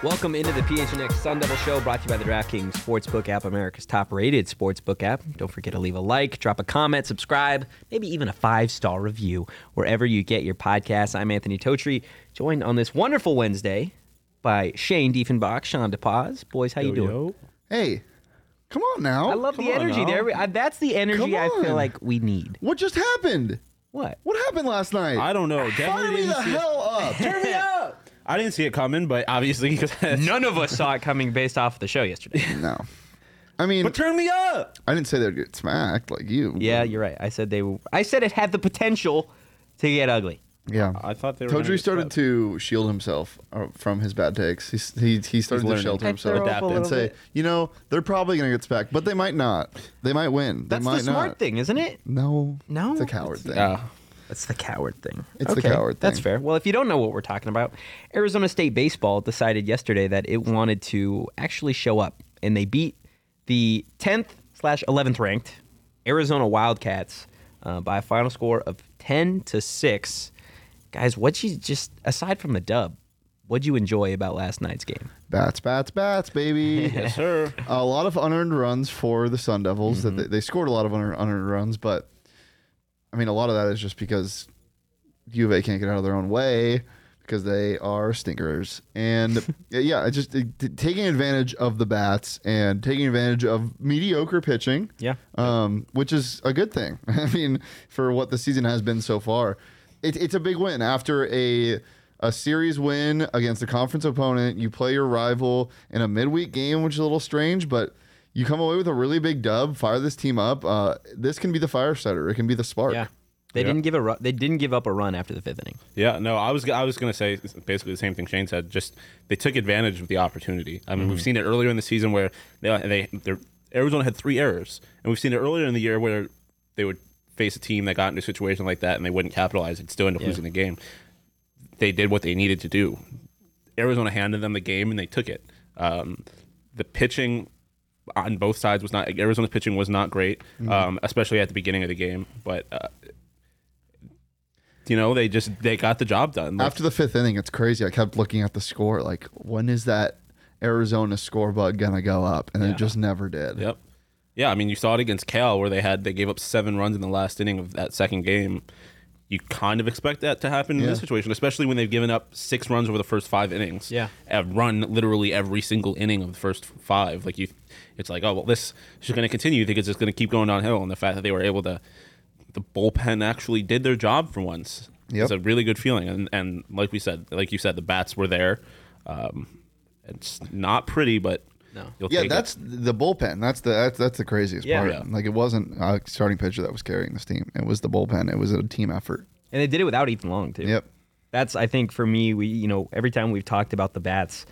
Welcome into the PHNX Sun Devil Show, brought to you by the DraftKings Sportsbook app, America's top-rated sportsbook app. Don't forget to leave a like, drop a comment, subscribe, maybe even a five-star review wherever you get your podcasts. I'm Anthony Totri, joined on this wonderful Wednesday by Shane Diefenbach, Shawn DePaz. Boys, how you doing? Hey, come on now. I love Come the energy now. there. I, that's the energy I feel like we need. What just happened? What? What happened last night? I don't know. Fire me the see it. hell up. Turn me up. I didn't see it coming, but obviously, because None of us saw it coming based off of the show yesterday. No. I mean, but turn me up. I didn't say they'd get smacked like you. yeah, you're right. I said they. Were, I said it had the potential to get ugly. Yeah. I thought they were. gonna Totri get started to shield himself uh, from his bad takes. He's, he he started to learning. shelter I himself throw up a and say, bit. you know, they're probably gonna get smacked, but they might not. They might win. They That's might the smart not. thing, isn't it? No, No? it's a coward thing. Yeah. That's the coward thing. It's the coward thing. That's fair. Well, if you don't know what we're talking about, Arizona State baseball decided yesterday that it wanted to actually show up, and they beat the 10th slash 11th ranked Arizona Wildcats uh, by a final score of 10 to six. Guys, what'd you just aside from the dub, what'd you enjoy about last night's game? Bats, bats, bats, baby. Yes, sir. a lot of unearned runs for the Sun Devils. That they, they scored a lot of unearned, unearned runs, but I mean, a lot of that is just because U of A can't get out of their own way because they are stinkers. And yeah, just t- taking advantage of the bats and taking advantage of mediocre pitching. Yeah. Um, which is a good thing. I mean, for what the season has been so far, it, it's a big win after a a series win against a conference opponent. You play your rival in a midweek game, which is a little strange, but you come away with a really big dub. Fire this team up. Uh, this can be the fire starter. It can be the spark. Yeah. They didn't give a ru- they didn't give up a run after the fifth inning. Yeah, no, I was I was gonna say basically the same thing Shane said. Just they took advantage of the opportunity. I mean, Mm-hmm. we've seen it earlier in the season where they they Arizona had three errors, and we've seen it earlier in the year where they would face a team that got into a situation like that and they wouldn't capitalize and still end up Yeah. losing the game. They did what they needed to do. Arizona handed them the game and they took it. Um, the pitching on both sides was not Arizona's pitching was not great, Mm-hmm. um, especially at the beginning of the game. But uh, you know, they just they got the job done. Like, After the fifth inning, it's crazy. I kept looking at the score, like when is that Arizona score bug gonna go up? And Yeah. it just never did. Yep. Yeah, I mean, you saw it against Cal where they had they gave up seven runs in the last inning of that second game. You kind of expect that to happen in Yeah. this situation, especially when they've given up six runs over the first five innings. Yeah. have run literally every single inning of the first five. Like you, it's like, oh well, this is going to continue. You think it's just going to keep going downhill, and the fact that they were able to, the bullpen actually did their job for once. Yep. It's a really good feeling, and and like we said, like you said, the bats were there. Um, it's not pretty, but No. you'll Yeah, take it. that's the bullpen. That's the that's, that's the craziest Yeah. part. Yeah. Like it wasn't a starting pitcher that was carrying this team. It was the bullpen. It was a team effort. And they did it without Ethan Long too. Yep. That's I think for me, we you know every time we've talked about the bats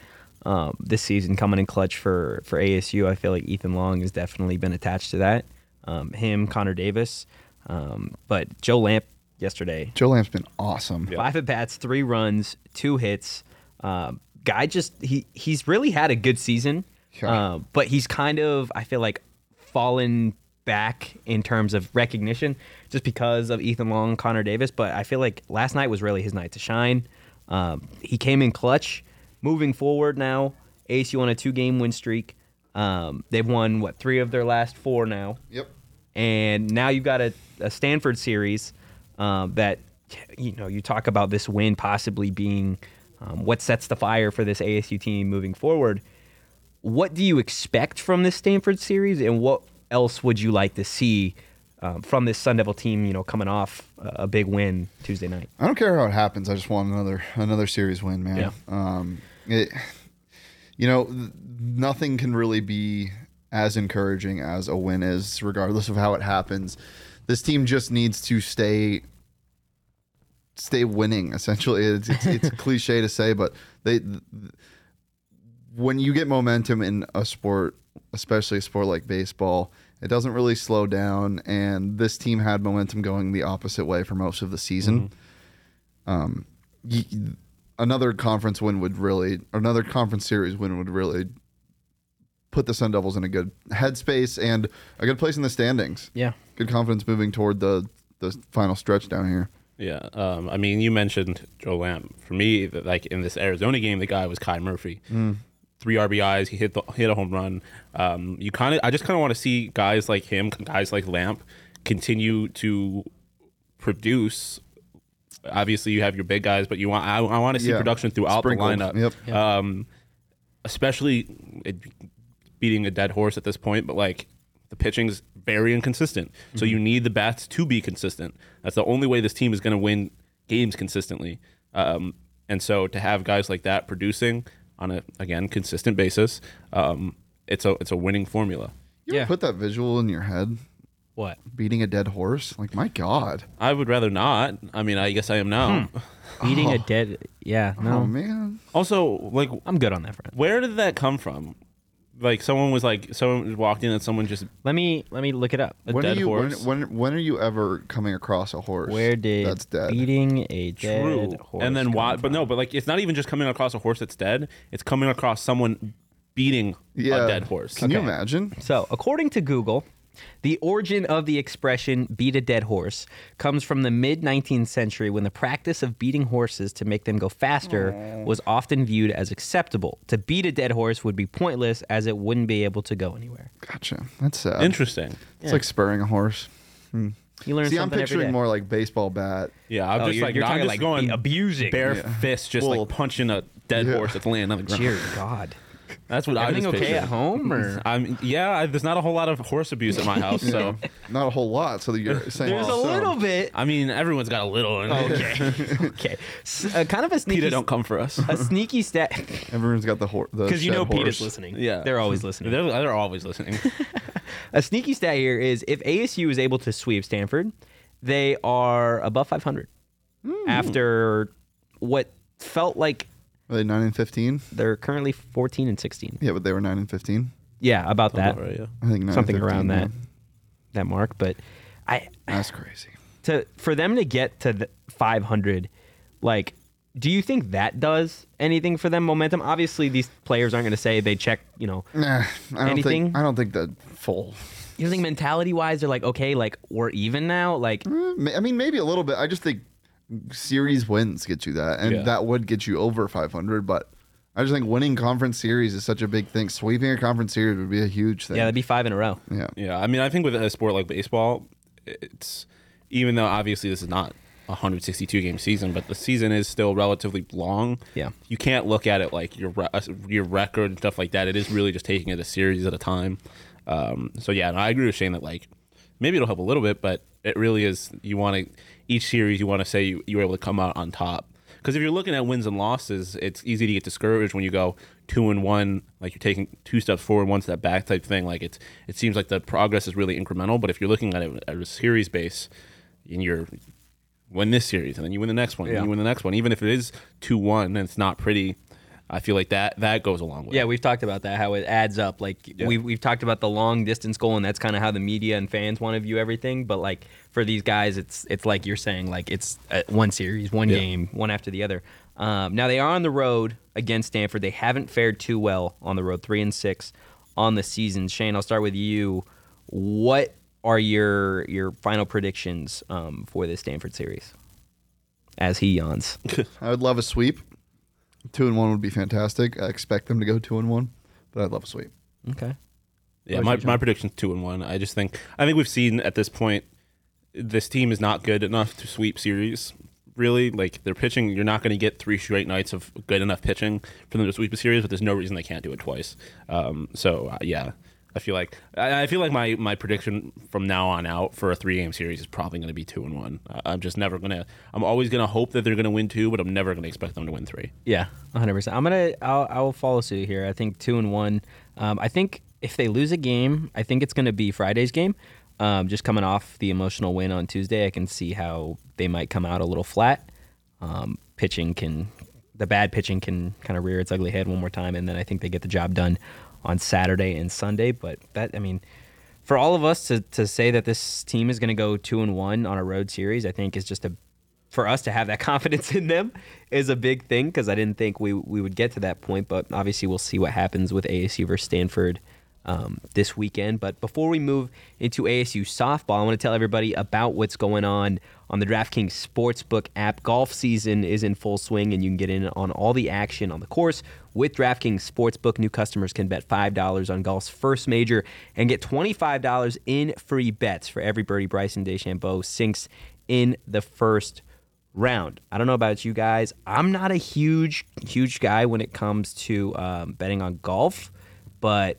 um, this season coming in clutch for for ASU, I feel like Ethan Long has definitely been attached to that. Um, him, Connor Davis, um, but Joe Lamp yesterday, Joe Lamp's been awesome. five at bats, three runs, two hits. Um, guy just he he's really had a good season, Yeah. uh, but he's kind of I feel like fallen back in terms of recognition just because of Ethan Long, Connor Davis. But I feel like last night was really his night to shine. Um, he came in clutch. Moving forward now, ASU on a two-game win streak. Um, they've won what three of their last four now Yep. and now you've got a, a Stanford series um, that you know you talk about this win possibly being um, what sets the fire for this ASU team moving forward. What do you expect from this Stanford series, and what else would you like to see um, from this Sun Devil team? You know, coming off a, a big win Tuesday night. I don't care how it happens. I just want another another series win, man. Yeah. Um, it, you know, nothing can really be as encouraging as a win is, regardless of how it happens. This team just needs to stay stay winning. Essentially, it's it's, it's cliche to say, but they th- when you get momentum in a sport, especially a sport like baseball, it doesn't really slow down. And this team had momentum going the opposite way for most of the season. Um, y- another conference win would really, another conference series win would really put the Sun Devils in a good headspace and a good place in the standings. Yeah. Good confidence moving toward the the final stretch down here. Yeah, um, I mean, you mentioned Joe Lamp. For me, that, like in this Arizona game, the guy was Kai Murphy. Three RBIs, he hit the, hit a home run. Um, you kind of, I just kind of want to see guys like him, guys like Lamp, continue to produce. Obviously, you have your big guys, but you want I, I want to see Yeah. production throughout Sprinkled. the lineup. Yep. Um, especially it, beating a dead horse at this point, but like the pitching's very inconsistent. So Mm-hmm. you need the bats to be consistent. That's the only way this team is going to win games consistently. Um, and so to have guys like that producing on a again consistent basis, um, it's a it's a winning formula. You ever Yeah. put that visual in your head, What? beating a dead horse? Like, my God. I would rather not. I mean, I guess I am now. Hmm. Beating a Oh. dead. Yeah, no. Oh, man. Also, like, I'm good on that front. where did that come from? Like, someone was like, someone walked in and someone just Let me let me look it up. a when dead are you horse. When, when when are you ever coming across a horse Where did that's dead? beating a dead True. horse? and then come why? But no, but like it's not even just coming across a horse that's dead. It's coming across someone beating yeah, a dead horse. Can you imagine? So, according to Google, the origin of the expression beat a dead horse comes from the mid 19th century when the practice of beating horses to make them go faster was often viewed as acceptable. To beat a dead horse would be pointless as it wouldn't be able to go anywhere. Gotcha. That's sad. Interesting. It's like spurring a horse. Hmm. You learn See, I'm picturing more like baseball bat. Yeah, I'm Oh, just you're- like you're I'm talking just like going be abusing. bare Yeah. fist, just Well, like punching a dead yeah. horse that's laying on the ground. Dear God. That's what I Everything just okay pictured. at home or? I'm yeah. I, there's not a whole lot of horse abuse at my house, so Not a whole lot. So you're saying There's a some. little bit. I mean everyone's got a little. In it. Okay. okay. S- uh, kind of a sneaky. Peter, don't come for us. a sneaky stat. Everyone's got the horse. Because you know Peter's Peter's listening. Yeah, They're always listening. They're, they're always listening. A sneaky stat here is if ASU is able to sweep Stanford, they are above 500 after what felt like Are they nine and fifteen? they're currently 14 and 16. Yeah, but they were nine and fifteen. Yeah, about that Right, yeah. I think 9 something 15, around that yeah. that mark. But I That's crazy. to for them to get to 500, like. Do you think that does anything for them momentum? Obviously, these players aren't going to say they check, you know, Nah, I don't Anything? think. I don't think that full. you think mentality wise they're like, okay, like we're even now? Like, Eh, I mean, maybe a little bit. I just think series wins get you that, and Yeah. that would get you over 500. But I just think winning conference series is such a big thing. Sweeping a conference series would be a huge thing. yeah, that'd be five in a row. yeah. Yeah, I mean, I think with a sport like baseball, it's even though obviously this is not a 162 game season, but the season is still relatively long. Yeah. you can't look at it like your re- your record and stuff like that. It is really just taking it a series at a time. Um, so yeah, and I agree with Shane that like maybe it'll help a little bit, but it really is you want to each series you want to say you, you were able to come out on top. Because if you're looking at wins and losses, it's easy to get discouraged when you go two and one, like you're taking two steps forward, one step back type thing. Like it's it seems like the progress is really incremental. But if you're looking at it at a series base, and you're win this series and then you win the next one, Yeah. and you win the next one, even if it is two one and it's not pretty, I feel like that that goes along with. Yeah, it. we've talked about that, how it adds up. Like we we've talked about the long distance goal, and that's kind of how the media and fans want to view everything. But like for these guys, it's it's like you're saying, like it's uh, one series, one Yeah. game, one after the other. Um, now they are on the road against Stanford. They haven't fared too well on the road, three and six on the season. Shane, I'll start with you. What are your your final predictions um, for this Stanford series? As he yawns. I would love a sweep. Two and one would be fantastic. I expect them to go two and one, but I'd love a sweep. Okay. Yeah, my, my time? prediction's two and one. I just think I think we've seen at this point this team is not good enough to sweep series. Really, like they're pitching, you're not going to get three straight nights of good enough pitching for them to sweep a series. But there's no reason they can't do it twice. Um, so uh, yeah, I feel like I, I feel like my my prediction from now on out for a three game series is probably going to be two and one. I, I'm just never gonna. I'm always gonna hope that they're going to win two, but I'm never going to expect them to win three. Yeah, 100. percent I'm gonna I'll, I will follow suit here. I think two and one. Um, I think if they lose a game, I think it's gonna be Friday's game. Um, just coming off the emotional win on Tuesday, I can see how they might come out a little flat. Um, pitching can the bad pitching can kind of rear its ugly head one more time, and then I think they get the job done on Saturday and Sunday. But that I mean, for all of us to, to say that this team is going to go two and one on a road series, I think is just a for us to have that confidence in them is a big thing because I didn't think we we would get to that point. But obviously, we'll see what happens with ASU versus Stanford um, this weekend. But before we move into ASU softball, I want to tell everybody about what's going on on the DraftKings Sportsbook app. Golf season is in full swing, and you can get in on all the action on the course with DraftKings Sportsbook. New customers can bet $5 on golf's first major and get $25 in free bets for every birdie Bryson DeChambeau sinks in the first round. I don't know about you guys. I'm not a huge, huge guy when it comes to um, betting on golf, but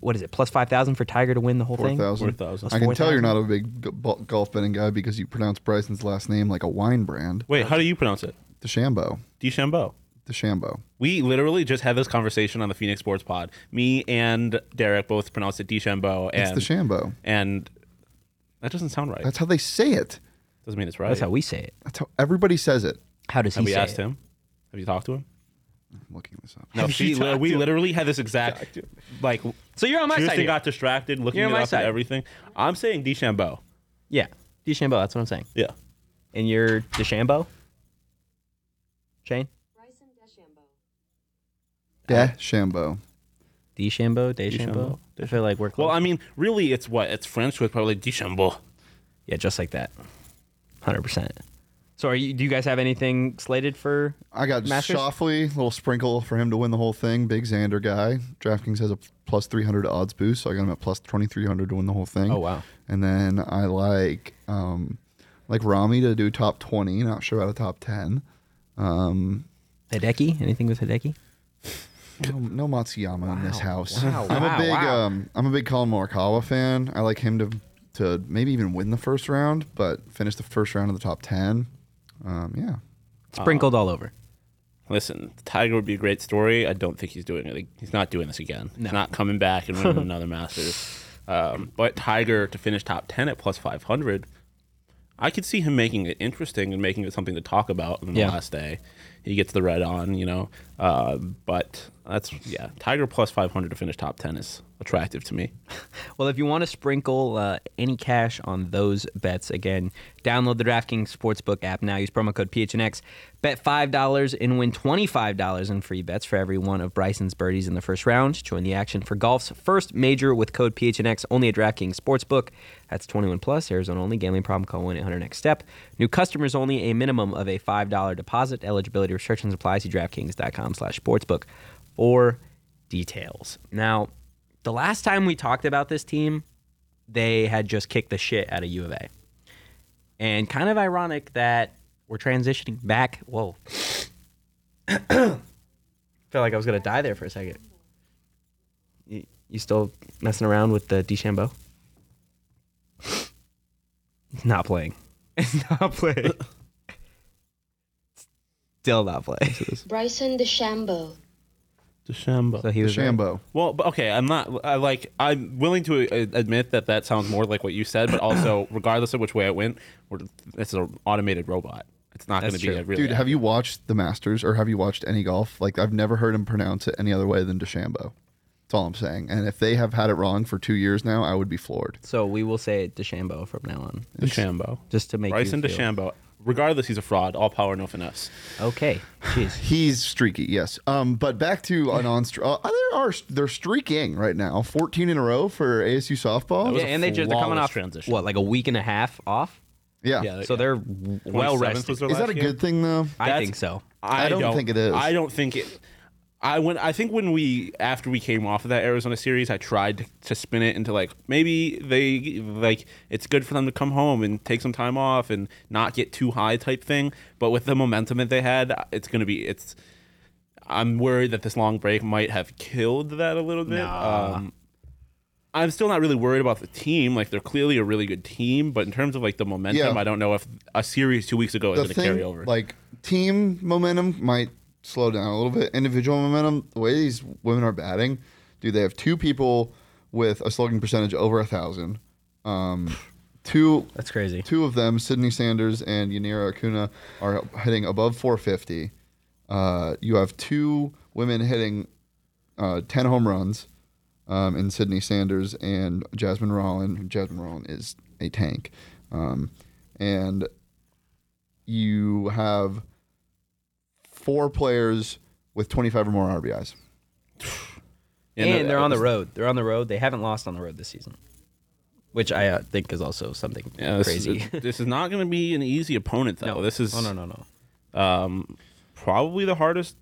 what is it? Plus five thousand for Tiger to win the whole Four thing. thousand. 4,000. I can tell you're not a big g- golf betting guy because you pronounce Bryson's last name like a wine brand. Wait, how do you pronounce it? DeChambeau. DeChambeau. DeChambeau. We literally just had this conversation on the Phoenix Sports Pod. Me and Derek both pronounced it DeChambeau, It's and DeChambeau. and that doesn't sound right. That's how they say it. Doesn't mean it's right. That's how we say it. That's how everybody says it. How does he Have we say asked it? him? Have you talked to him? I'm looking this up. No, she, you talked we literally had this exact like. So you're on my side. Houston here. got distracted looking You're on it my up side. and everything. I'm saying DeChambeau. yeah, DeChambeau. That's what I'm saying. Yeah. And you're DeChambeau. Shane. Bryson DeChambeau. DeChambeau. DeChambeau. DeChambeau. DeChambeau. I feel like we're close. Well, I mean, really, it's what it's French with probably DeChambeau. yeah, just like that. Hundred percent. So, are you? Do you guys have anything slated for? I got Masters? Schauffele, little sprinkle for him to win the whole thing. Big Xander guy. DraftKings has a plus 300 odds boost, so I got him at plus 2300 to win the whole thing. Oh, wow. And then I like um like Rami to do top 20. Not sure about a top 10. Um, Hideki? Anything with Hideki? no, no Matsuyama in this Wow. house. Wow, I'm wow, a big wow. um I'm a big Collin Morikawa fan. I like him to to maybe even win the first round, but finish the first round in the top 10. Um, yeah. Sprinkled all over. Listen, Tiger would be a great story. I don't think he's doing it. He's not doing this again. No. He's not coming back and winning another Masters. Um, but Tiger to finish top ten at plus five hundred, I could see him making it interesting and making it something to talk about on the Yeah. last day. He gets the red on, you know. Uh, but that's yeah, Tiger plus five hundred to finish top ten is attractive to me. Well, if you want to sprinkle uh, any cash on those bets, again, download the DraftKings Sportsbook app now. Use promo code PHNX. Bet $5 and win $25 in free bets for every one of Bryson's birdies in the first round. Join the action for golf's first major with code PHNX only at DraftKings Sportsbook. That's 21 plus, Arizona only. Gambling problem, call 1 800 next step. New customers only, a minimum of a $5 deposit. Eligibility restrictions apply. See DraftKings.com slash sportsbook for details. Now, the last time we talked about this team, they had just kicked the shit out of U of A. And kind of ironic that we're transitioning back. Whoa. felt like I was going to die there for a second. You, you still messing around with the DeChambeau? Not playing. It's not playing. Still not playing. Bryson DeChambeau. DeChambeau. So he was right. DeChambeau. Well, but okay, I'm not. I like. I'm willing to uh, admit that that sounds more like what you said, but also, regardless of which way it went, we're, it's an automated robot. It's not going to That's be true. a really. Dude, have you watched the Masters or have you watched any golf? Like I've never heard him pronounce it any other way than DeChambeau. That's all I'm saying. And if they have had it wrong for two years now, I would be floored. So we will say DeChambeau from now on, DeChambeau? just to make Bryson you feel- DeChambeau. Regardless, he's a fraud. All power, no finesse. Okay, jeez. He's streaky, yes. Um, but back to a non. Uh, there are they're streaking right now, 14 in a row for ASU softball. Yeah, and they just they're coming off transition. what like a week and a half off. yeah. Yeah, So they're well rested. Is that last a game? good thing though? I That's- think so. I don't think it is. I don't think it. I when I think when we after we came off of that Arizona series, I tried to, spin it into like maybe they like it's good for them to come home and take some time off and not get too high type thing. But with the momentum that they had, it's gonna be it's. I'm worried that this long break might have killed that a little bit. Nah. Um, I'm still not really worried about the team. Like they're clearly a really good team, but in terms of like the momentum, Yeah. I don't know if a series two weeks ago is going to carry over. like team momentum might slow down a little bit. Individual momentum, the way these women are batting, dude, they have two people with a slugging percentage over a thousand. Um, two That's crazy. two of them, Sydney Sanders and Yanira Acuna, are hitting above 450. Uh, you have two women hitting uh, 10 home runs um, in Sydney Sanders and Jasmine Rollin. Jasmine Rollin is a tank. Um, and you have four players with 25 or more RBIs. and they're on the road. They're on the road. They haven't lost on the road this season, which I uh, think is also something Yeah, this, crazy. Is, this is not going to be an easy opponent, though. no, This is oh, no, no, no. um, probably the hardest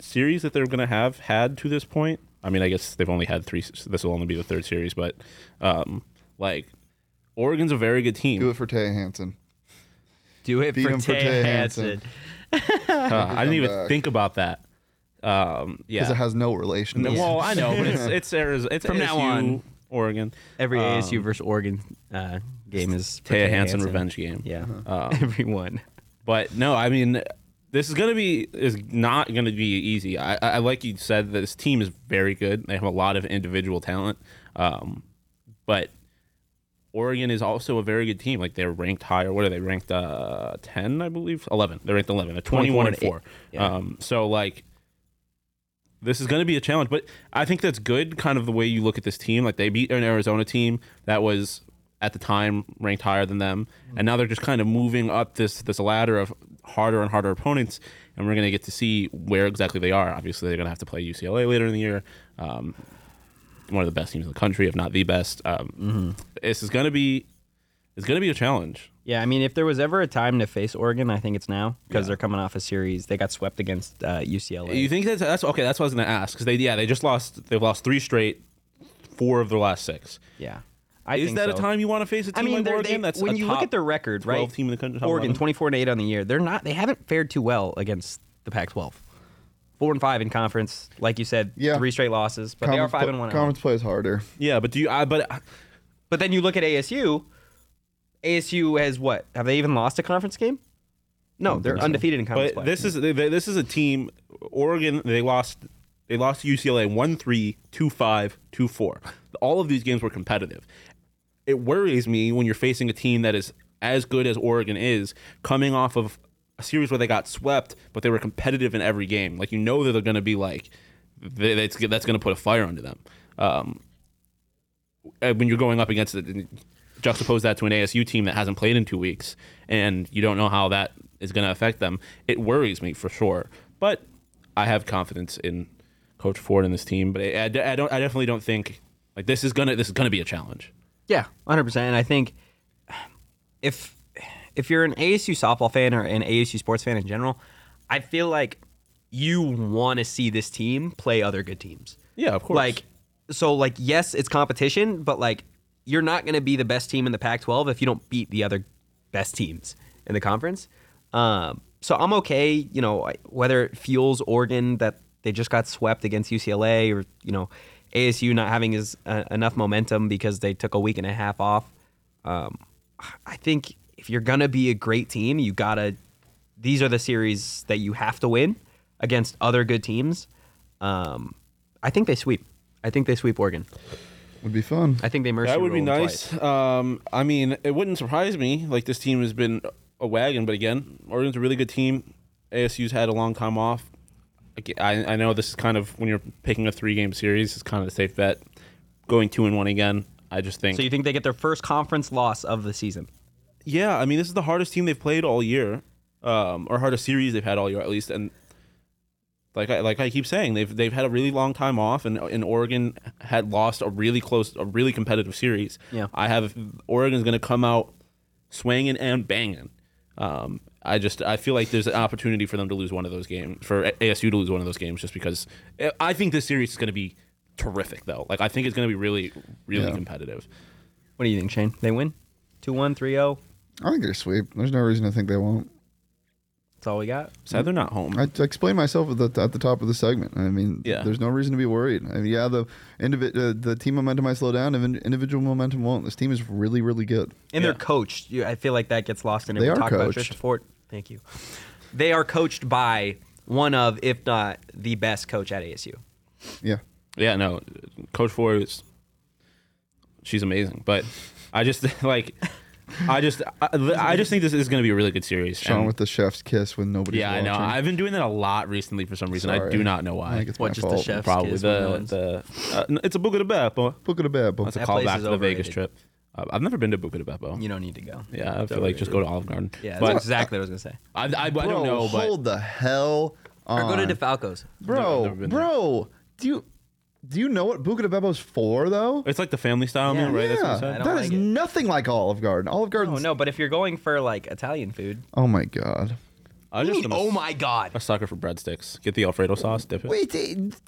series that they're going to have had to this point. I mean, I guess they've only had three. This will only be the third series, but um, like Oregon's a very good team. Do it for Taya Hansen. Do it Beat for him for Tay Tay Hansen. Hansen. Uh, I didn't even back. think about that. Um, Because it has no relation. No, to well, I know, but it's it's Arizona. It's From now on. Oregon. Every Um, ASU versus Oregon uh, game is for Taya Tay Hansen revenge game. Yeah, Um, everyone. But no, I mean, this is gonna be is not gonna be easy. I, I like you said that this team is very good. They have a lot of individual talent, um, but Oregon is also a very good team. Like they're ranked higher. What are they ranked? Uh, ten, I believe. Eleven. They're ranked eleven. They're twenty-one and four. Yeah. Um, so like. This is going to be a challenge, but I think that's good. Kind of the way you look at this team, like they beat an Arizona team that was at the time ranked higher than them, and now they're just kind of moving up this this ladder of harder and harder opponents, and we're going to get to see where exactly they are. Obviously, they're going to have to play UCLA later in the year, um, one of the best teams in the country, if not the best. Um, This is going to be it's going to be a challenge. Yeah, I mean, if there was ever a time to face Oregon, I think it's now because they're coming off a series. They got swept against uh, UCLA. You think that's that's okay? That's what I was going to ask because they yeah they just lost they've lost three straight, four of their last six. yeah, I is that a time you want to face a team mean, like Oregon? they, that's when you look at their record, 12 right? team in the country. Oregon twenty four and eight on the year. They're not. They haven't fared too well against the Pac-12. Four and five in conference, like you said. Yeah. three straight losses, but they are five and one. at home. Conference plays harder. Yeah, but do you? I but But then you look at ASU. ASU has what? Have they even lost a conference game? No, they're undefeated in conference But play. this is they- they- this is a team. Oregon they lost they lost to UCLA 1-3, 2-5, 2-4. All of these games were competitive. It worries me when you're facing a team that is as good as Oregon is, coming off of a series where they got swept, but they were competitive in every game. Like you know that they're going to be like they, that's that's going to put a fire under them. Um, when you're going up against it, juxtapose that to an ASU team that hasn't played in two weeks, and you don't know how that is going to affect them. It worries me for sure, but I have confidence in Coach Ford and this team. But I, I don't. I definitely don't think like this is gonna this is gonna be a challenge. Yeah, hundred percent. And I think if if you're an ASU softball fan or an ASU sports fan in general, I feel like you want to see this team play other good teams. Yeah, of course. Like, so like yes, it's competition, but like you're not going to be the best team in the Pac-12 if you don't beat the other best teams in the conference. Um, so I'm okay, you know, whether it fuels Oregon that they just got swept against UCLA or you know ASU not having as uh, enough momentum because they took a week and a half off. Um, I think if you're gonna be a great team, you gotta. These are the series that you have to win against other good teams. Um, I think they sweep. I think they sweep Oregon. Would be fun. I think they mercy that would be roll them nice. Um, I mean, it wouldn't surprise me. Like this team has been a wagon, but again, Oregon's a really good team. ASU's had a long time off. I, I know this is kind of when you're picking a three game series, it's kind of the safe bet. Going two and one again, I just think. So you think they get their first conference loss of the season? Yeah, I mean, this is the hardest team they've played all year, um, or hardest series they've had all year at least. And like I like I keep saying, they've they've had a really long time off, and and Oregon had lost a really close, a really competitive series. Yeah. I have Oregon's going to come out swinging and banging. Um, I just I feel like there's an opportunity for them to lose one of those games, for ASU to lose one of those games, just because I think this series is going to be terrific, though. Like I think it's going to be really, really Yeah. competitive. What do you think, Shane? They win 2-1, 3-0. I think they're sweep. There's no reason to think they won't. That's all we got. Sad they're not home. I I explained myself at the, at the top of the segment. I mean, Yeah. there's no reason to be worried. I mean, yeah, the individ- uh, the team momentum might slow down, and individual momentum won't. This team is really, really good. And Yeah. they're coached. You- I feel like that gets lost in it. They we are talk about coached. Trisha Ford. Thank you. They are coached by one of, if not the best coach at ASU. Yeah. Yeah, no, Coach Ford is she's amazing, but I just like I just I, I just think this is going to be a really good series. Shawn And- with the chef's kiss when nobody's yeah, I watching. know. I've been doing that a lot recently for some reason. I Sorry. do not know I why. think it's What, my just the fault. chef's Probably kiss when no the one's- the uh, n- it's a Buca de Beppo. Book of the bad book. That's a That place callback is to the Vegas overrated. trip. Uh, I've never been to Buca de Beppo. You don't need to go. Yeah, I feel like just go to Olive Garden. Yeah, but exactly what I was going to say. I, I, I Bro, don't know, but hold the hell Or go to DeFalco's. Never- bro, never been there. bro. Do you Do you know what Buca de Beppo's for though? It's like the family style Yeah. meal, right? That's what yeah, you said. I don't that like is it. nothing like Olive Garden. Olive Garden. Oh no, but if you're going for like Italian food, Oh my god. I was just oh a, my god, a sucker for breadsticks. Get the Alfredo sauce, dip it. Wait, it-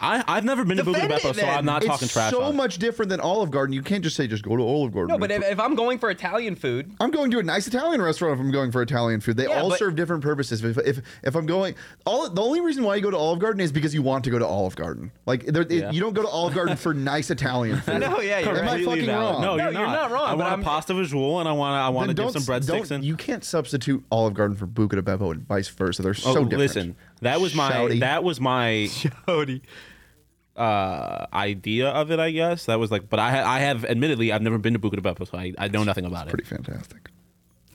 I I've never been to Buca de Defend Beppo, it, so I'm not it's talking trash. so on it. much different than Olive Garden. You can't just say just go to Olive Garden. no, but if, if I'm going for Italian food, I'm going to a nice Italian restaurant if I'm going for Italian food. They Yeah, all but- serve different purposes. If, if if I'm going, all the only reason why you go to Olive Garden is because you want to go to Olive Garden. Like there, it- you don't go to Olive Garden for nice Italian food. no, yeah, you're Am I fucking valid. wrong? No, No, you're, you're not wrong, I want I'm- a pasta visual, and I want I want to Then dip some breadsticks don't- in. You can't substitute Olive Garden for Buca de Beppo and vice versa. They're oh, so Oh, different. listen, that was my Shouty. that was my Cody. uh, idea of it. I guess that was like, but I ha- I have admittedly I've never been to Buca de Beppo, so I, I know nothing about it. Pretty fantastic.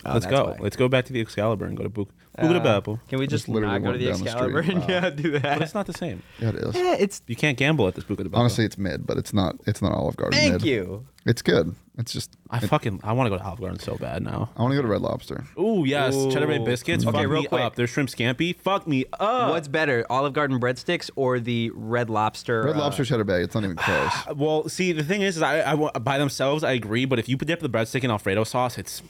Oh, Let's go. why. Let's go back to the Excalibur and go to Buca, Buca de Uh, Beppo. Can we just literally not go to the one down the Excalibur street. and yeah, do that? But it's not the same. Yeah, it is. Yeah, it's You can't gamble at this Buca de Beppo. Honestly, it's mid, but it's not. It's not Olive Garden. thank mid. you. It's good. It's just. I fucking I want to go to Olive Garden so bad now. I want to go to Red Lobster. Ooh yes, cheddar bay Ooh. biscuits. Okay, fuck real me quick. up. Their shrimp scampi. Fuck me up. What's better, Olive Garden breadsticks or the Red Lobster? Red uh, Lobster Cheddar Bay. It's not even close. Well, see, the thing is, is I, I wa- by themselves, I agree. But if you dip the breadstick in Alfredo sauce, it's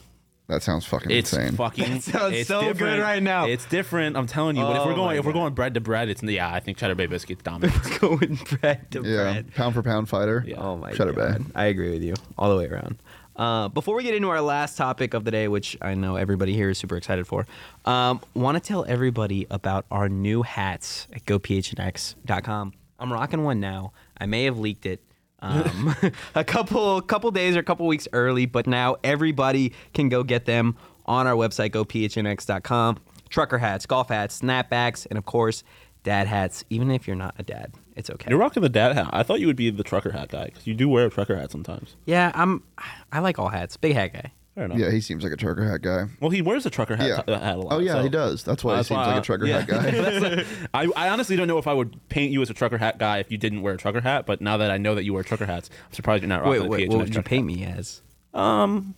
That sounds fucking it's insane. fucking. sounds it's so good different. right now. It's different. I'm telling you. but if Oh we're going, if we're God. going bread to bread, it's yeah. I think cheddar bay biscuits dominate. going bread to yeah, bread. pound for pound fighter. Yeah. Oh my god. Cheddar god. Bay. I agree with you all the way around. Uh, before we get into our last topic of the day, which I know everybody here is super excited for, um, want to tell everybody about our new hats at gophnx.com. I'm rocking one now. I may have leaked it um, a couple couple days or a couple weeks early, but now everybody can go get them on our website, gophnx.com. Trucker hats, golf hats, snapbacks, and of course, dad hats. Even if you're not a dad, it's okay. You're rocking the dad hat. I thought you would be the trucker hat guy because you do wear a trucker hat sometimes. Yeah, I'm. I like all hats. Big hat guy. Fair enough. Yeah, he seems like a trucker hat guy. Well, he wears a trucker hat, Yeah. t- hat a lot. Oh yeah, so- he does. That's why That's he seems why like a trucker yeah. hat guy. I, I honestly don't know if I would paint you as a trucker hat guy if you didn't wear a trucker hat. But now that I know that you wear trucker hats, I'm surprised you're not Wait, rocking wait, the what PHNX would you trucker paint me as? Um,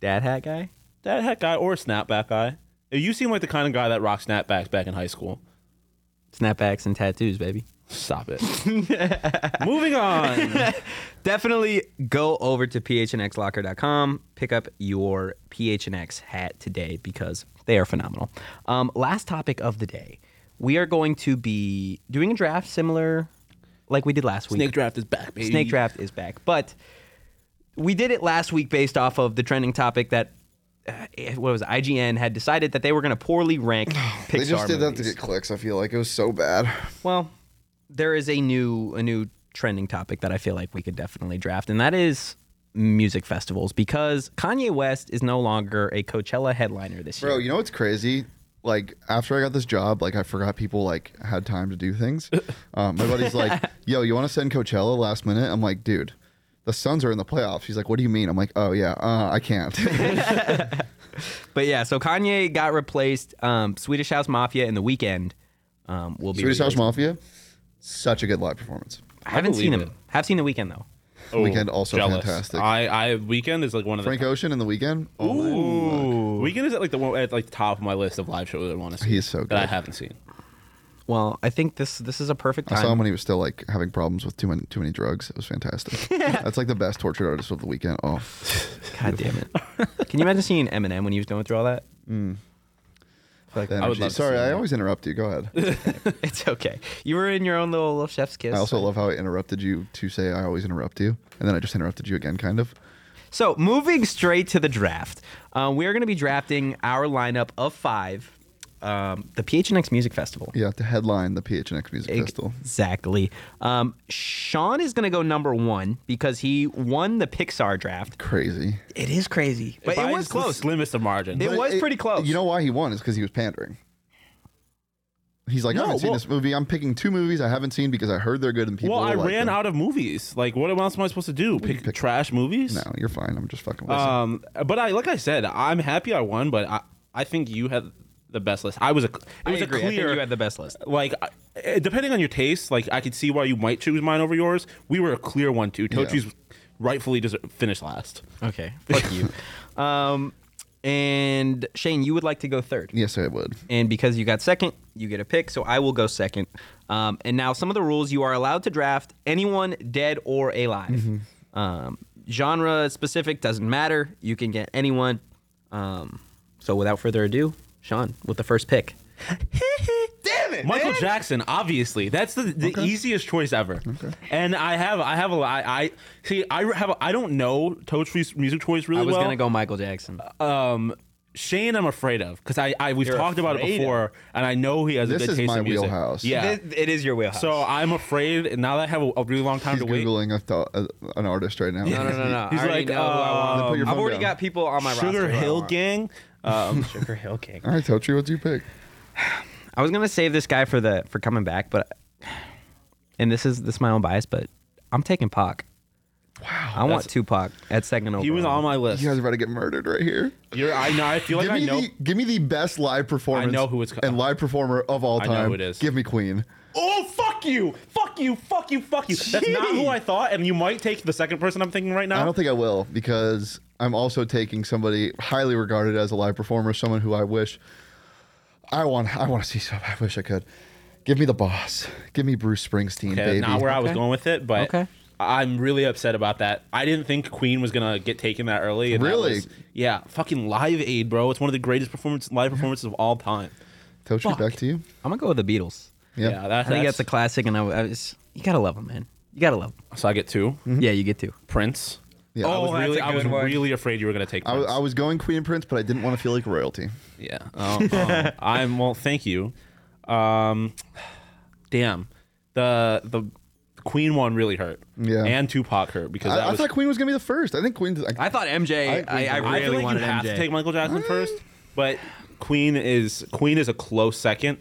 Dad hat guy? dad hat guy or snapback guy. You seem like the kind of guy that rocked snapbacks back in high school. Snapbacks and tattoos, baby. Stop it. Moving on. Definitely go over to phnxlocker.com, pick up your PHNX hat today because they are phenomenal. Um, last topic of the day. We are going to be doing a draft similar like we did last week. Snake draft is back, baby. Snake draft is back. But we did it last week based off of the trending topic that uh, what was it? IGN had decided that they were going to poorly rank Pixar they just did that to get clicks. I feel like it was so bad. Well, there is a new a new trending topic that I feel like we could definitely draft, and that is music festivals because Kanye West is no longer a Coachella headliner this year. Bro, you know what's crazy? Like after I got this job, like I forgot people like had time to do things. Um, my buddy's like, "Yo, you want to send Coachella last minute?" I'm like, "Dude, the Suns are in the playoffs." He's like, "What do you mean?" I'm like, "Oh yeah, uh, I can't." But yeah, so Kanye got replaced. Um, Swedish House Mafia and The Weeknd um, will be. Swedish House. Mafia, such a good live performance. I haven't seen him. it. Have seen The Weeknd though. Oh, Weeknd also jealous. fantastic. I, I Weeknd is like one of the Frank Ocean in the Weeknd. Oh my Ooh. Weeknd is at like the one at like the top of my list of live shows I want to see. He's so good. that I haven't seen. Well, I think this this is a perfect I saw him when he was still like having problems with too many too many drugs. It was fantastic. That's like the best tortured artist of the weekend. Oh, God damn it! Can you imagine seeing Eminem when he was going through all that? Mm. The I would love to Sorry, see I that. always interrupt you. Go ahead. It's okay. You were in your own little, little chef's kiss. I also love how I interrupted you to say I always interrupt you, and then I just interrupted you again, kind of. So, moving straight to the draft, uh, we are going to be drafting our lineup of five. Um, the PHNX Music Festival. Yeah, to headline the PHNX Music Festival. Exactly. Um, Shawn is going to go number one because he won the Pixar draft. Crazy. It is crazy, but By it was just the close. slimmest of margins. It was pretty close. You know why he won? Is because he was pandering. He's like, I haven't seen this movie. I'm picking two movies I haven't seen because I heard they're good and people. well, I like ran them. out of movies. Like, what else am I supposed to do? Pick, pick- trash movies? No, you're fine. I'm just fucking with you. Um, but I, like I said, I'm happy I won. But I, I think you had the best list. I was a, it I was agree. a I think clear. you had the best list. like, I- eh, depending on your taste, like I could see why you might choose mine over yours. We were a clear one too. Tochi's rightfully just finished last. Okay, fuck you. Um, And Shane, you would like to go third. Yes, I would. And because you got second, you get a pick. So I will go second. Um, and now some of the rules: you are allowed to draft anyone dead or alive. Um, genre specific doesn't matter. You can get anyone. Um, so without further ado, Shawn with the first pick. Damn it, Michael Jackson. Obviously, that's the, the easiest choice ever. Okay. And I have I have a I, I see I have a, I don't know Toad's music choice really I was well. gonna go Michael Jackson. um Shane, I'm afraid of because I, I we've You're talked about it afraid of? before, and I know he has This a good is taste my in music. wheelhouse. Yeah. It- it is your wheelhouse. so I'm afraid and now that I have a, a really long time He's to wait. googling a th- an artist right now. no, no, no, no. He's I already like, know who I want. Then put your I've already down. got people on my Sugar roster. who I Hill want. Gang. Um, Sugar Hill King. All right, Tochi, what's your pick? I was gonna save this guy for the for coming back, but and this is this is my own bias, but I'm taking Pac. Wow, I want That's- Tupac at second overall. he was on my list. You guys are about to get murdered right here. You're, I know. I feel like give I me know. the give me the best live performance. I know who it's co- and live performer of all I know time. who it is. Give me Queen. Oh fuck you! Fuck you! Fuck you! Fuck you! That's not who I thought, and you might take the second person I'm thinking right now. I don't think I will because I'm also taking somebody highly regarded as a live performer, someone who I wish I want. I want to see so. I wish I could. Give me the boss. Give me Bruce Springsteen, Okay, baby. not where I was going with it, but Okay. I'm really upset about that. I didn't think Queen was gonna get taken that early. and that Really? was- yeah, fucking Live Aid, bro. It's one of the greatest performance live performances of all time. Tochi, Fuck. back to you. I'm gonna go with the Beatles. Yeah. Yeah, that, I think that's a classic, and I, I was you gotta love them, man. You gotta love them. so I get 2 mm-hmm. Yeah, you get two. Prince. Yeah. I Oh, was that's really, a I was one. really afraid you were gonna take. I, was- I was going Queen and Prince, but I didn't want to feel like royalty. Yeah. Oh, oh. I'm well. Thank you. Um, damn. The the Queen one really hurt. Yeah. And Tupac hurt because that I, I was. thought Queen was gonna be the first. I think Queen. I, I thought MJ. I, I, I really I feel like wanted you have MJ. to take Michael Jackson first, but Queen is Queen is a close second.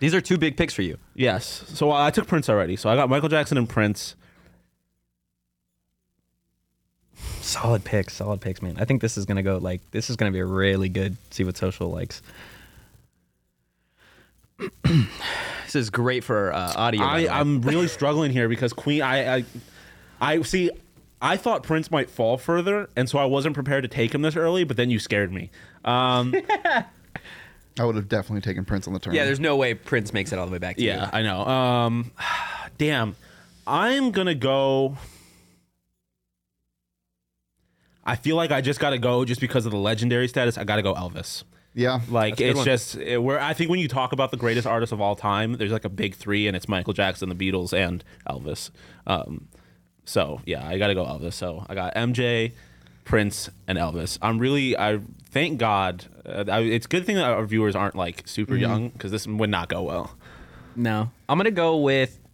These are two big picks for you. Yes. So I took Prince already. So I got Michael Jackson and Prince. Solid picks, solid picks, man. I think this is gonna go like this is gonna be a really good. See what social likes. this is great for uh, audio. I, I'm really struggling here because Queen. I, I I see. I thought Prince might fall further, and so I wasn't prepared to take him this early. But then you scared me. Um, I would have definitely taken Prince on the turn. yeah. There's no way Prince makes it all the way back to Yeah, you. I know. Um, damn, I'm gonna go. I feel like I just gotta go just because of the legendary status. I gotta go Elvis. Yeah. Like That's a good it's one. just it, where I think when you talk about the greatest artists of all time, there's like a big three, and it's Michael Jackson, the Beatles, and Elvis. Um, so yeah, I gotta go Elvis. So I got MJ, Prince, and Elvis. I'm really I thank God. Uh, I, it's a good thing that our viewers aren't like super Mm-hmm. young because this would not go well. No, I'm gonna go with.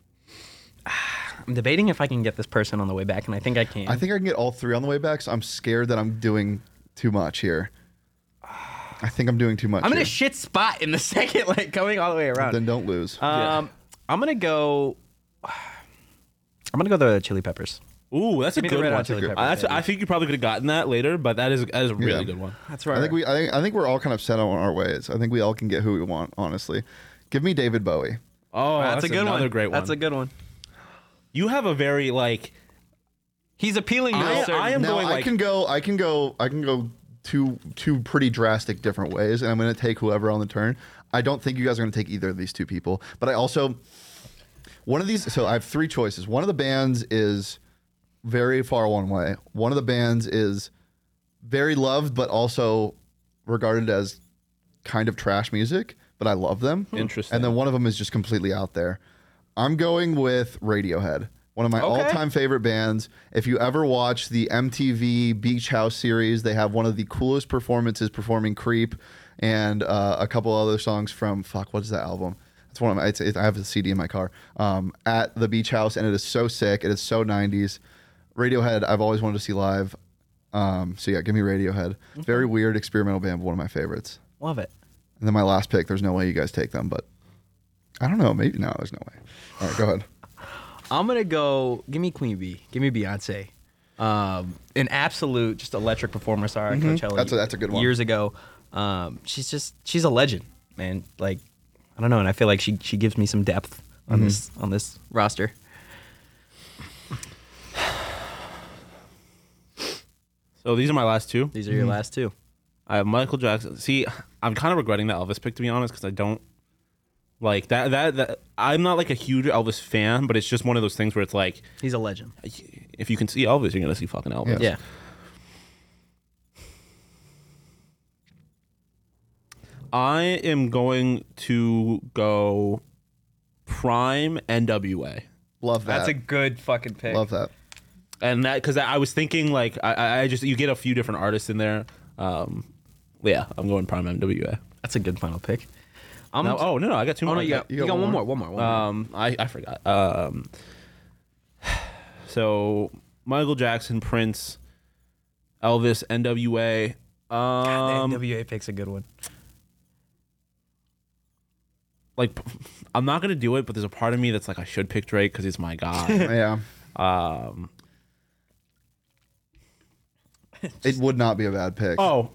I'm debating if I can get this person on the way back, and I think I can. I think I can get all three on the way back. So I'm scared that I'm doing too much here. I think I'm doing too much. I'm in a shit spot in the second, like coming all the way around. Then don't lose. um, I'm gonna go. I'm gonna go the Chili Peppers. Ooh, that's a Give me the good one. Hot Chili Peppers, that's, baby. I think you probably could have gotten that later, but that is that is a really Yeah. good one. That's right. I think we. I think, I think we're all kind of set on our ways. I think we all can get who we want. Honestly, give me David Bowie. Oh, that's, that's, a good another one. great one. That's a good one. You have a very like He's appealing to I- a certain- I am now going I like- can go. I can go. I can go two two pretty drastic different ways, and I'm going to take whoever on the turn. I don't think you guys are going to take either of these two people, but I also one of these. So I have three choices. One of the bands is very far one way. One of the bands is very loved, but also regarded as kind of trash music. But I love them. Interesting. And then one of them is just completely out there. I'm going with Radiohead, one of my Okay. all-time favorite bands. If you ever watch the MTV Beach House series, they have one of the coolest performances performing "Creep" and uh, a couple other songs from fuck. What is that album? It's one of my. It's, it, I have the CD in my car um, at the Beach House, and it is so sick. It is so '90s. Radiohead, I've always wanted to see live. Um, so yeah, give me Radiohead. Very weird experimental band, but one of my favorites. Love it. And then my last pick, there's no way you guys take them, but I don't know. Maybe no, there's no way. All right, go ahead. I'm gonna go. Give me Queen Bee. Give me Beyonce. Um, an absolute just electric performer. Sorry, Coachella. Mm-hmm. That's a- that's a good one. Years ago, um, she's just she's a legend, man. Like I don't know, and I feel like she she gives me some depth on Mm-hmm. this on this roster. So these are my last two. These are your mm-hmm. last two. I have Michael Jackson. See, I'm kind of regretting the Elvis pick to be honest because I don't like that, that. That I'm not like a huge Elvis fan, but it's just one of those things where it's like, He's a legend. if you can see Elvis, you're gonna see fucking Elvis. Yeah. Yeah. I am going to go Prime NWA. Love that. That's a good fucking pick. Love that. And that because I, I was thinking like I- I, I just you get a few different artists in there. Um, yeah, I'm going Prime NWA. That's a good final pick. I'm, No, oh no, no, I got two oh more. no, you got, you got, one more. One more. One more. Um, I I forgot. Um, so Michael Jackson, Prince, Elvis, NWA. Um, the NWA pick's a good one. like I'm not gonna do it, but there's a part of me that's like I should pick Drake because he's my guy. Yeah. um, It would not be a bad pick. oh,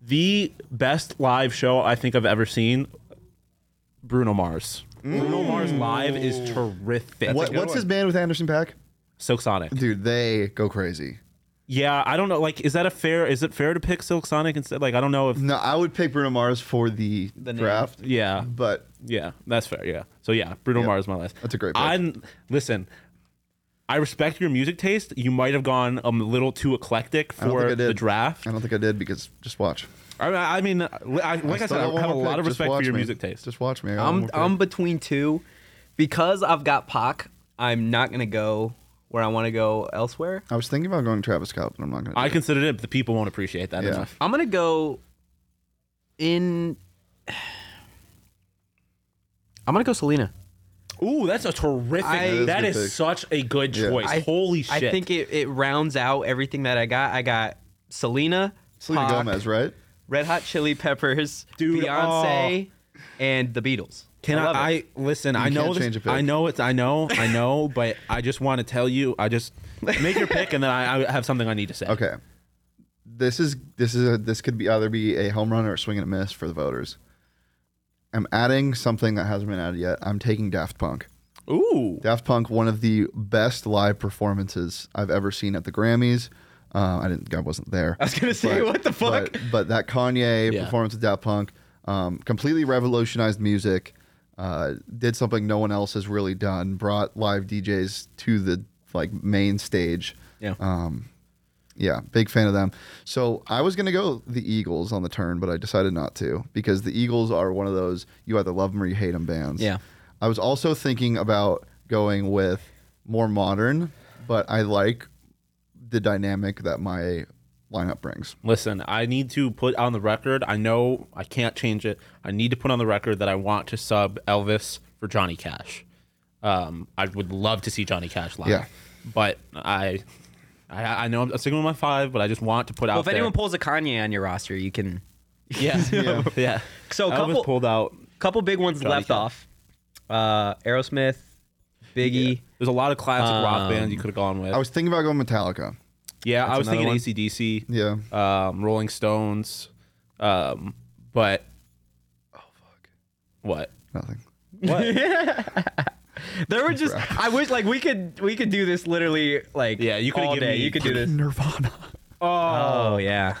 the best live show I think I've ever seen. Bruno Mars. Bruno Mars live is mm. terrific. what, what's his band with Anderson .Paak? Silk Sonic? Dude, they go crazy. Yeah, I don't know. Like, is that a fair? Is it fair to pick Silk Sonic instead? Like, I don't know if. No, I would pick Bruno Mars for the, The name. draft, Yeah, but yeah, that's fair. Yeah. So yeah, Bruno Yep. Mars is my last. That's a great pick. I'm listen. I respect your music taste. You might have gone a little too eclectic I don't think for I did. the draft. I don't think I did because just watch. I, I mean, I, like I, still said, got I one have a lot pick. of respect for your me. music taste. Just watch me. I got one I'm. I'm between two, because I've got Pac. I'm not gonna go where I want to go elsewhere. I was thinking about going Travis Scott, but I'm not going to. I considered it, but the people won't appreciate that Yeah. enough. I'm gonna go in. I'm gonna go Selena. Ooh, that's a terrific. I- that That is is pick. such a good Yeah. choice. I- Holy shit! I think it, it rounds out everything that I got. I got Selena, Selena Pac, Gomez, right? Red Hot Chili Peppers, Dude, Beyonce, oh. and the Beatles. Can I? love. I, listen. I know can't this. change a pick. I know it's. I know. I know. but I just want to tell you. I just make your pick, and then I, I have something I need to say. Okay. This is this is a, this could be either be a home run or a swing and a miss for the voters. I'm adding something that hasn't been added yet. I'm taking Daft Punk. Ooh. Daft Punk, one of the best live performances I've ever seen at the Grammys. Uh, I didn't. I wasn't there. I was gonna say, what the fuck? But, but that Kanye Yeah. performance of Daft Punk um, completely revolutionized music. Uh, did something no one else has really done. Brought live DJs to the like main stage. Yeah. Um, yeah, big fan of them. So I was gonna go the Eagles on the turn, but I decided not to because the Eagles are one of those you either love them or you hate them bands. Yeah. I was also thinking about going with more modern, but I like the dynamic that my lineup brings. Listen, I need to put on the record. I know I can't change it. I need to put on the record that I want to sub Elvis for Johnny Cash. Um, I would love to see Johnny Cash live. Yeah. But I, I, I know I'm sticking with my five, but I just want to put Well, out if there. anyone pulls a Kanye on your roster, you can. yeah, yeah, So a Elvis couple, pulled out. couple big ones Johnny left Cash. off. Uh, Aerosmith, Biggie. There's a lot of classic rock Um, bands you could have gone with. I was thinking about going Metallica. yeah, I that's was thinking another one. ACDC, Yeah. um, Rolling Stones, um, but Oh fuck. what? Nothing. There were just. I wish like we could we could do this literally like Yeah, you could've all day. me You could do this. Nirvana. Oh, oh yeah.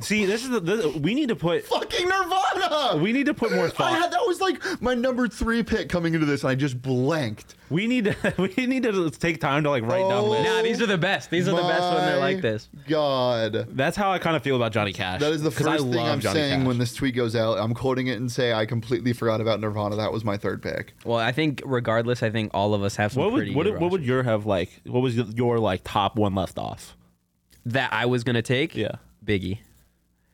See, this is the this, we need to put Fucking Nirvana. we need to put more I thought. had that was like my number three pick coming into this, and I just blanked. We need to we need to take time to like write down Oh. lists. Nah, these are the best. These are the best when they're like this. God. That's how I kind of feel about Johnny Cash. That is the 'cause first I thing love I'm Johnny saying Cash. when this tweet goes out. I'm quoting it and say I completely forgot about Nirvana. That was my third pick. Well, I think regardless, I think all of us have some What would pretty what, good would- what would your have like? What was your like top one left off? rosters. that I was gonna take? Yeah. Biggie.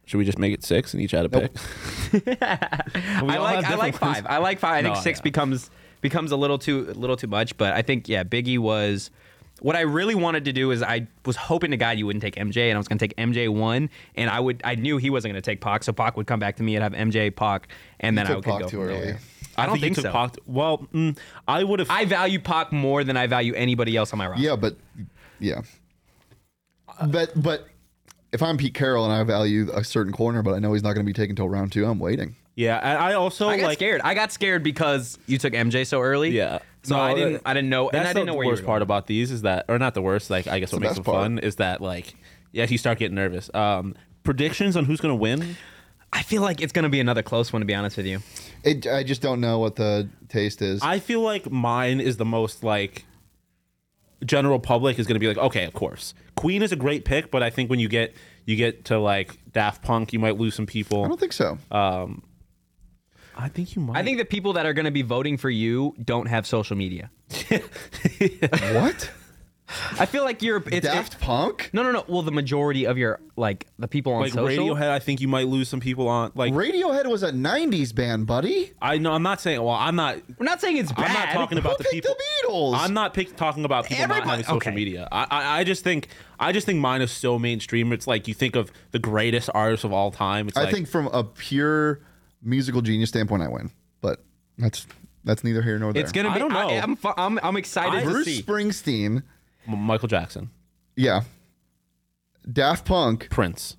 Should we just make it six and each add a pick? I like I like different ones. five. I like five. I think six yeah. becomes becomes a little too a little too much. But I think yeah, Biggie was. What I really wanted to do is I was hoping to God you wouldn't take MJ, and I was going to take MJ one, and I would I knew he wasn't going to take Pac, so Pac would come back to me and have MJ Pac, and then I took could Pac go too early. there. I don't think, think, you so. took Pac- well, mm, I would have. I value Pac more than I value anybody else on my roster. Yeah, but yeah. But but if I'm Pete Carroll and I value a certain corner, but I know he's not going to be taken till round two, I'm waiting. yeah, I, I also I got like. scared. I got scared because you took MJ so early. Yeah. So No, I didn't. that- I didn't know. And I didn't the know where you worst part about these is that, or not the worst. Like I guess what the makes best them part. fun is that like yeah, you start getting nervous. Um, predictions on who's gonna win. I feel like it's gonna be another close one. To be honest with you, It, I just don't know what the taste is. I feel like mine is the most like general public is gonna be like okay, of course. Queen is a great pick, but I think when you get you get to like Daft Punk, you might lose some people. I don't think so. Um, I think you might. I think the people that are gonna be voting for you don't have social media. what? I feel like you're. It's, Daft it- Punk? no, no, no. Well, the majority of your like the people on like social. Radiohead. I think you might lose some people on like. Radiohead was a '90s band, buddy. I know. I'm not saying. Well, I'm not. We're not saying it's bad. I'm not talking about Who the picked people. the Beatles? I'm not pick, talking about people not Everybody- having social okay. media. I, I I just think I just think mine is so mainstream. It's like you think of the greatest artists of all time. It's I like, think from a pure musical genius standpoint, I win. But that's that's neither here nor there. It's gonna be. I don't know. I, am fu- I'm, I'm excited to Bruce see. Springsteen. M- Michael Jackson, Yeah. Daft Punk. Prince.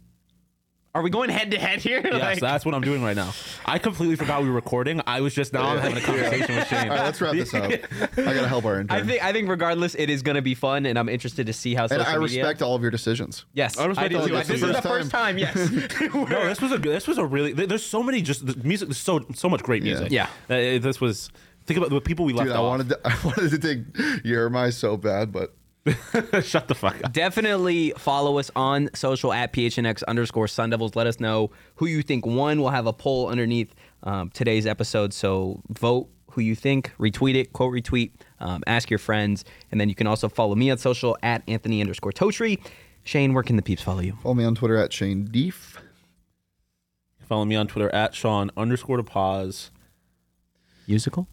Are we going head to head here? Yes, Like- that's what I'm doing right now. I completely forgot we were recording. I was just now I'm having a conversation with Shane. All right, let's wrap this up. I gotta help our intern. I think. I think regardless, it is gonna be fun, and I'm interested to see how and social I media. respect all of your decisions. Yes, I respect do all too. your This is the decisions. first time. Yes. No, this was a good- this was a really there- there's so many just the music there's so so much great music. Yeah. Uh, this was think about the people we left Dude, I off. wanted to, I wanted to take Yermai so bad, but Shut the fuck up. Definitely follow us on social at PHNX underscore Sun Devils. Let us know who you think won. We'll have a poll underneath um, today's episode. So vote who you think, retweet it, quote retweet, um, ask your friends. And then you can also follow me on social at Anthony underscore Totri. Shane, where can the peeps follow you? follow me on Twitter at Shane Deef. Follow me on Twitter at Shawn underscore DePaz. Musical?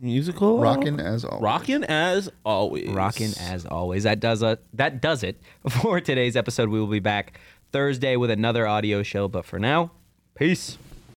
Musical Rockin' as always. Rockin' as always. Rocking as always. That does it. That does it for today's episode. We will be back Thursday with another audio show. But for now, peace.